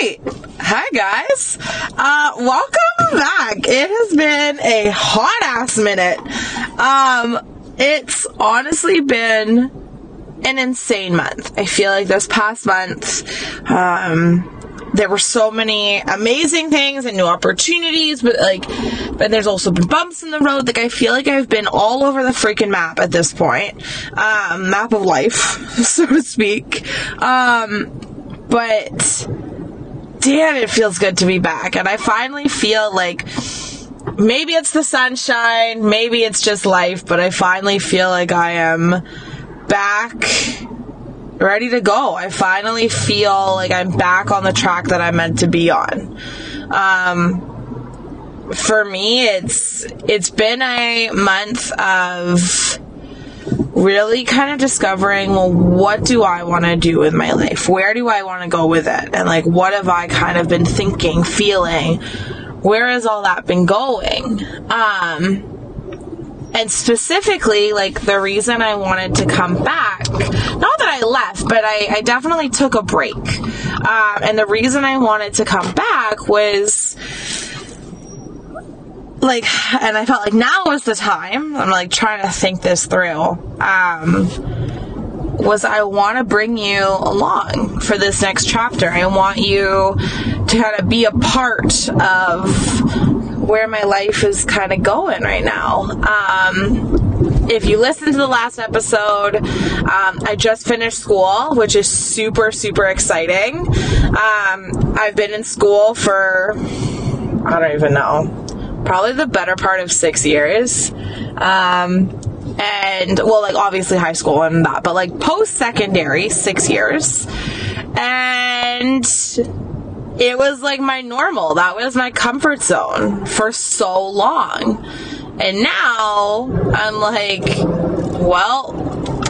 right. Hi, guys. Uh, welcome back. It has been a hot ass minute. Um, it's honestly been an insane month. I feel like this past month, um, there were so many amazing things and new opportunities, but like, but there's also been bumps in the road. Like, I feel like I've been all over the freaking map at this point. Um, map of life, so to speak. Um, but damn, it feels good to be back. And I finally feel like maybe it's the sunshine, maybe it's just life, but I finally feel like I am back ready to go. I finally feel like I'm back on the track that I'm meant to be on. Um, for me, it's it's been a month of really kind of discovering well what do i want to do with my life? Where do i want to go with it? And like what have i kind of been thinking feeling? Where has all that been going? Um and specifically like the reason i wanted to come back not that i left but i, I definitely took a break. Um, and the reason i wanted to come back was like and i felt like now was the time. I'm like trying to think this through. Um was i want to bring you along for this next chapter. I want you to kind of be a part of where my life is kind of going right now. Um if you listened to the last episode, um, I just finished school, which is super, super exciting. Um, I've been in school for, I don't even know, probably the better part of six years. Um, and well, like obviously high school and that, but like post secondary, six years. And it was like my normal. That was my comfort zone for so long. And now I'm like, well,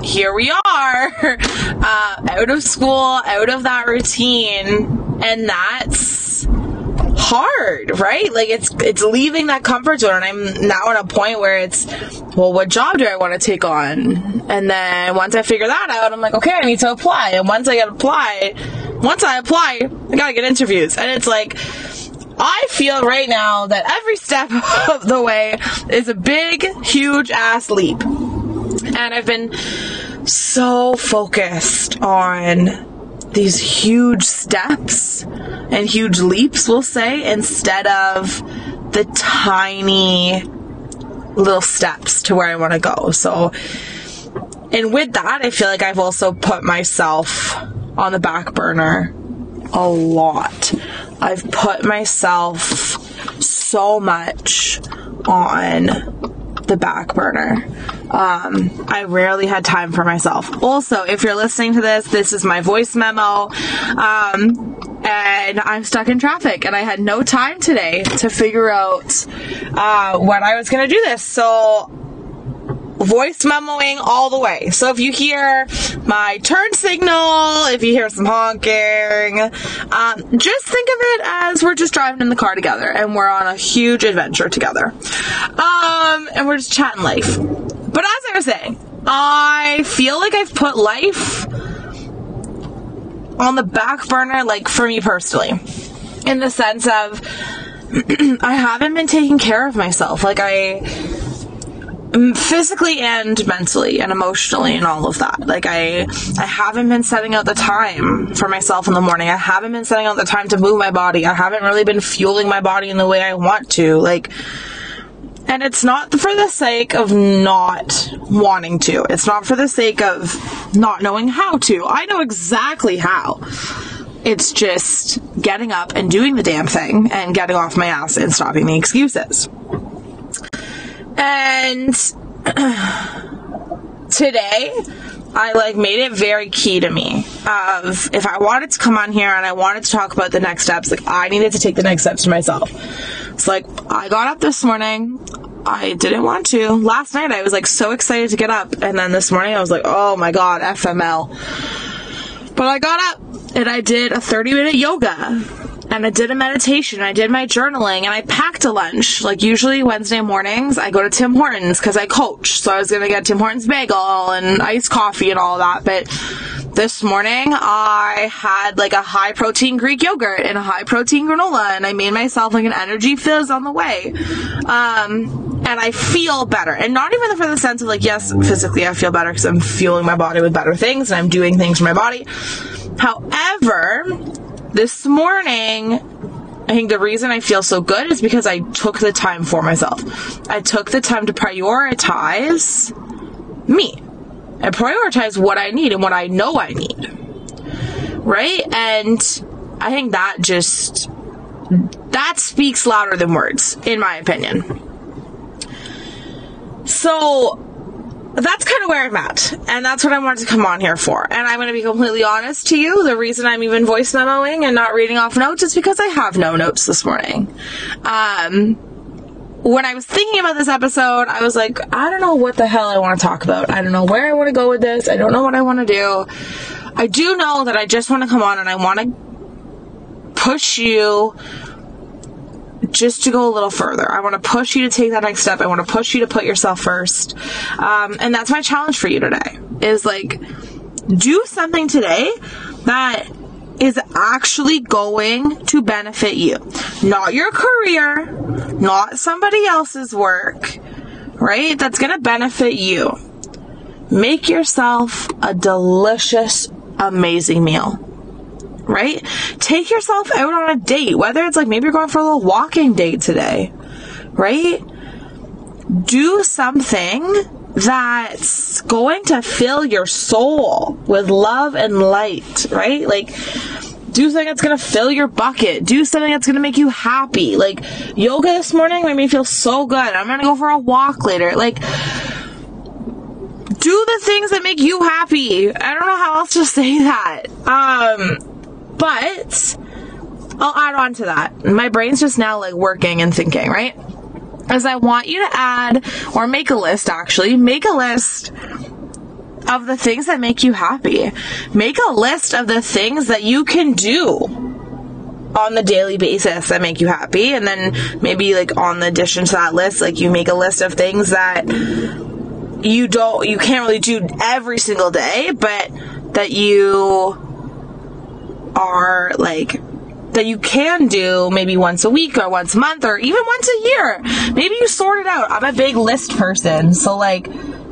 here we are, uh, out of school, out of that routine, and that's hard, right? Like it's it's leaving that comfort zone and I'm now at a point where it's well, what job do I want to take on? And then once I figure that out, I'm like, okay, I need to apply. And once I get apply, once I apply, I gotta get interviews. And it's like I feel right now that every step of the way is a big, huge ass leap. And I've been so focused on these huge steps and huge leaps, we'll say, instead of the tiny little steps to where I want to go. So, and with that, I feel like I've also put myself on the back burner a lot. I've put myself so much on the back burner. Um, I rarely had time for myself. Also, if you're listening to this, this is my voice memo. Um, and I'm stuck in traffic and I had no time today to figure out uh, when I was going to do this. So voice memoing all the way. So if you hear my turn signal, if you hear some honking, um, just think of it as we're just driving in the car together and we're on a huge adventure together. Um, and we're just chatting life. But as I was saying, I feel like I've put life on the back burner, like for me personally, in the sense of I haven't been taking care of myself. Like I physically and mentally and emotionally and all of that. Like I I haven't been setting out the time for myself in the morning. I haven't been setting out the time to move my body. I haven't really been fueling my body in the way I want to. Like and it's not for the sake of not wanting to. It's not for the sake of not knowing how to. I know exactly how. It's just getting up and doing the damn thing and getting off my ass and stopping the excuses. And today, I like made it very key to me of if I wanted to come on here and I wanted to talk about the next steps, like I needed to take the next steps to myself. It's like I got up this morning. I didn't want to. Last night I was like so excited to get up and then this morning I was like, "Oh my god, FML." But I got up and I did a 30 minute yoga and I did a meditation, I did my journaling, and I packed a lunch. Like usually Wednesday mornings, I go to Tim Hortons because I coach. So I was gonna get Tim Hortons bagel and iced coffee and all that. But this morning I had like a high protein Greek yogurt and a high protein granola and I made myself like an energy fizz on the way. Um, and I feel better. And not even for the sense of like, yes, physically I feel better because I'm fueling my body with better things and I'm doing things for my body. However, this morning, I think the reason I feel so good is because I took the time for myself. I took the time to prioritize me and prioritize what I need and what I know I need. Right? And I think that just that speaks louder than words in my opinion. So that's kind of where I'm at. And that's what I wanted to come on here for. And I'm going to be completely honest to you. The reason I'm even voice memoing and not reading off notes is because I have no notes this morning. Um, when I was thinking about this episode, I was like, I don't know what the hell I want to talk about. I don't know where I want to go with this. I don't know what I want to do. I do know that I just want to come on and I want to push you just to go a little further. I want to push you to take that next step. I want to push you to put yourself first. Um, and that's my challenge for you today is like, do something today that is actually going to benefit you. Not your career, not somebody else's work, right? That's going to benefit you. Make yourself a delicious, amazing meal right? Take yourself out on a date, whether it's like maybe you're going for a little walking date today, right? Do something that's going to fill your soul with love and light, right? Like, do something that's gonna fill your bucket. Do something that's gonna make you happy. Like, yoga this morning made me feel so good. I'm gonna go for a walk later. Like, do the things that make you happy. I don't know how else to say that. Um, but I'll add on to that. My brain's just now like working and thinking, right? As I want you to add or make a list actually, make a list of the things that make you happy. Make a list of the things that you can do on the daily basis that make you happy and then maybe like on the addition to that list like you make a list of things that you don't you can't really do every single day but that you are like that you can do maybe once a week or once a month or even once a year. Maybe you sort it out. I'm a big list person, so like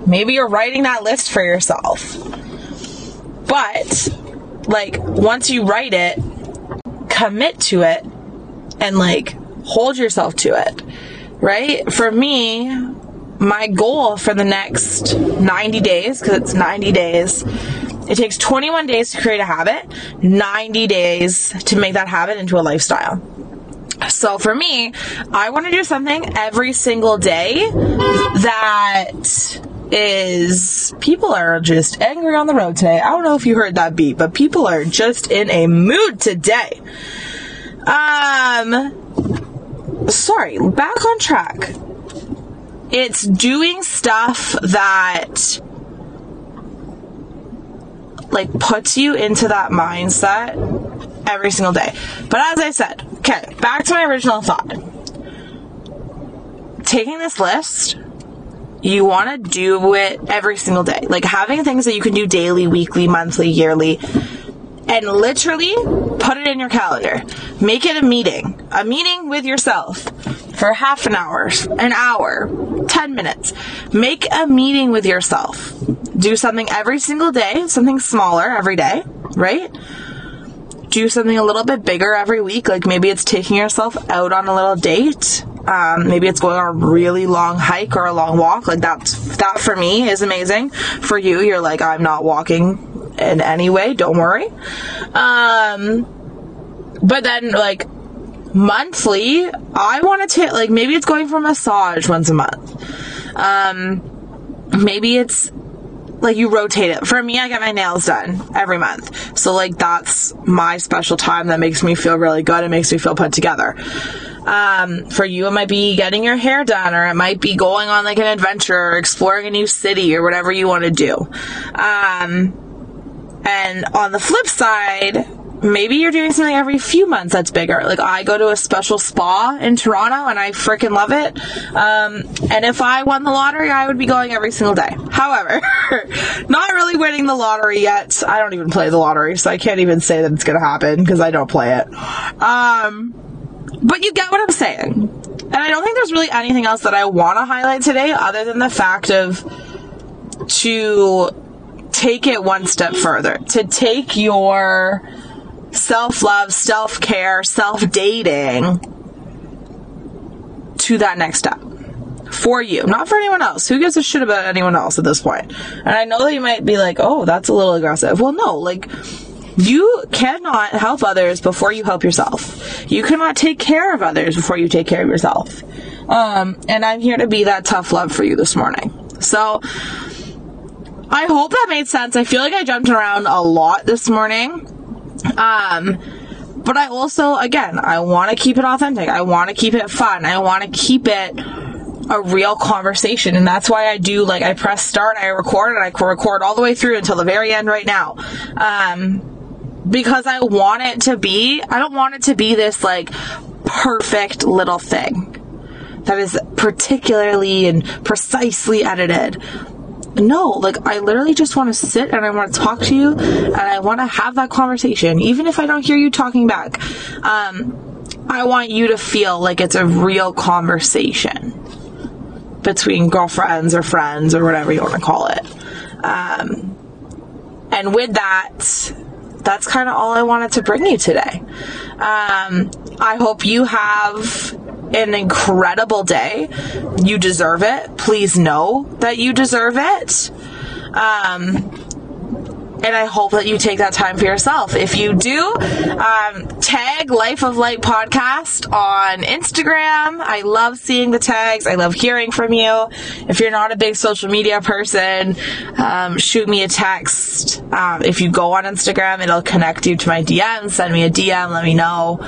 maybe you're writing that list for yourself. But like once you write it, commit to it and like hold yourself to it. Right? For me, my goal for the next 90 days, because it's 90 days, it takes 21 days to create a habit, 90 days to make that habit into a lifestyle. So for me, I want to do something every single day that is people are just angry on the road today. I don't know if you heard that beat, but people are just in a mood today. Um sorry, back on track. It's doing stuff that like puts you into that mindset every single day. But as I said, okay, back to my original thought. Taking this list, you want to do it every single day. Like having things that you can do daily, weekly, monthly, yearly, and literally put it in your calendar. Make it a meeting, a meeting with yourself for half an hour, an hour, 10 minutes. Make a meeting with yourself. Do something every single day, something smaller every day, right? Do something a little bit bigger every week, like maybe it's taking yourself out on a little date. Um, maybe it's going on a really long hike or a long walk. Like that's that for me is amazing. For you, you're like, I'm not walking in any way. Don't worry. Um, but then like monthly, I want to take like maybe it's going for a massage once a month. Um, maybe it's like you rotate it. For me, I get my nails done every month. So like that's my special time that makes me feel really good. It makes me feel put together. Um, for you, it might be getting your hair done, or it might be going on like an adventure, or exploring a new city, or whatever you want to do. Um, and on the flip side, maybe you're doing something every few months that's bigger. Like I go to a special spa in Toronto and I freaking love it. Um, and if I won the lottery, I would be going every single day. However, not really winning the lottery yet. I don't even play the lottery, so I can't even say that it's going to happen because I don't play it. Um, but you get what I'm saying. And I don't think there's really anything else that I want to highlight today other than the fact of to take it one step further, to take your self love, self care, self dating to that next step for you, not for anyone else. Who gives a shit about anyone else at this point? And I know that you might be like, oh, that's a little aggressive. Well, no, like, you cannot help others before you help yourself. You cannot take care of others before you take care of yourself. Um, and I'm here to be that tough love for you this morning. So, I hope that made sense. I feel like I jumped around a lot this morning. Um, but I also, again, I want to keep it authentic. I want to keep it fun. I want to keep it a real conversation. And that's why I do, like, I press start, I record, and I record all the way through until the very end right now. Um, because I want it to be, I don't want it to be this, like, perfect little thing that is particularly and precisely edited no, like I literally just want to sit and I want to talk to you and I want to have that conversation, even if I don't hear you talking back. Um, I want you to feel like it's a real conversation between girlfriends or friends or whatever you want to call it. Um, and with that, that's kind of all I wanted to bring you today. Um, I hope you have an incredible day. You deserve it. Please know that you deserve it. Um, and I hope that you take that time for yourself. If you do, um, tag Life of Light podcast on Instagram. I love seeing the tags. I love hearing from you. If you're not a big social media person, um, shoot me a text. Um, if you go on Instagram, it'll connect you to my DM. Send me a DM. Let me know.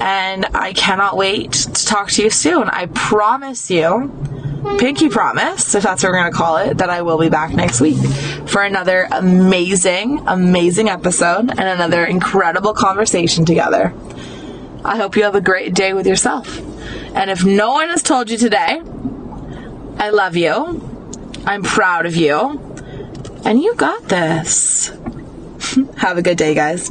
And I cannot wait to talk to you soon. I promise you pinky promise, if that's what we're going to call it, that I will be back next week for another amazing, amazing episode and another incredible conversation together. I hope you have a great day with yourself. And if no one has told you today, I love you. I'm proud of you. And you got this. have a good day, guys.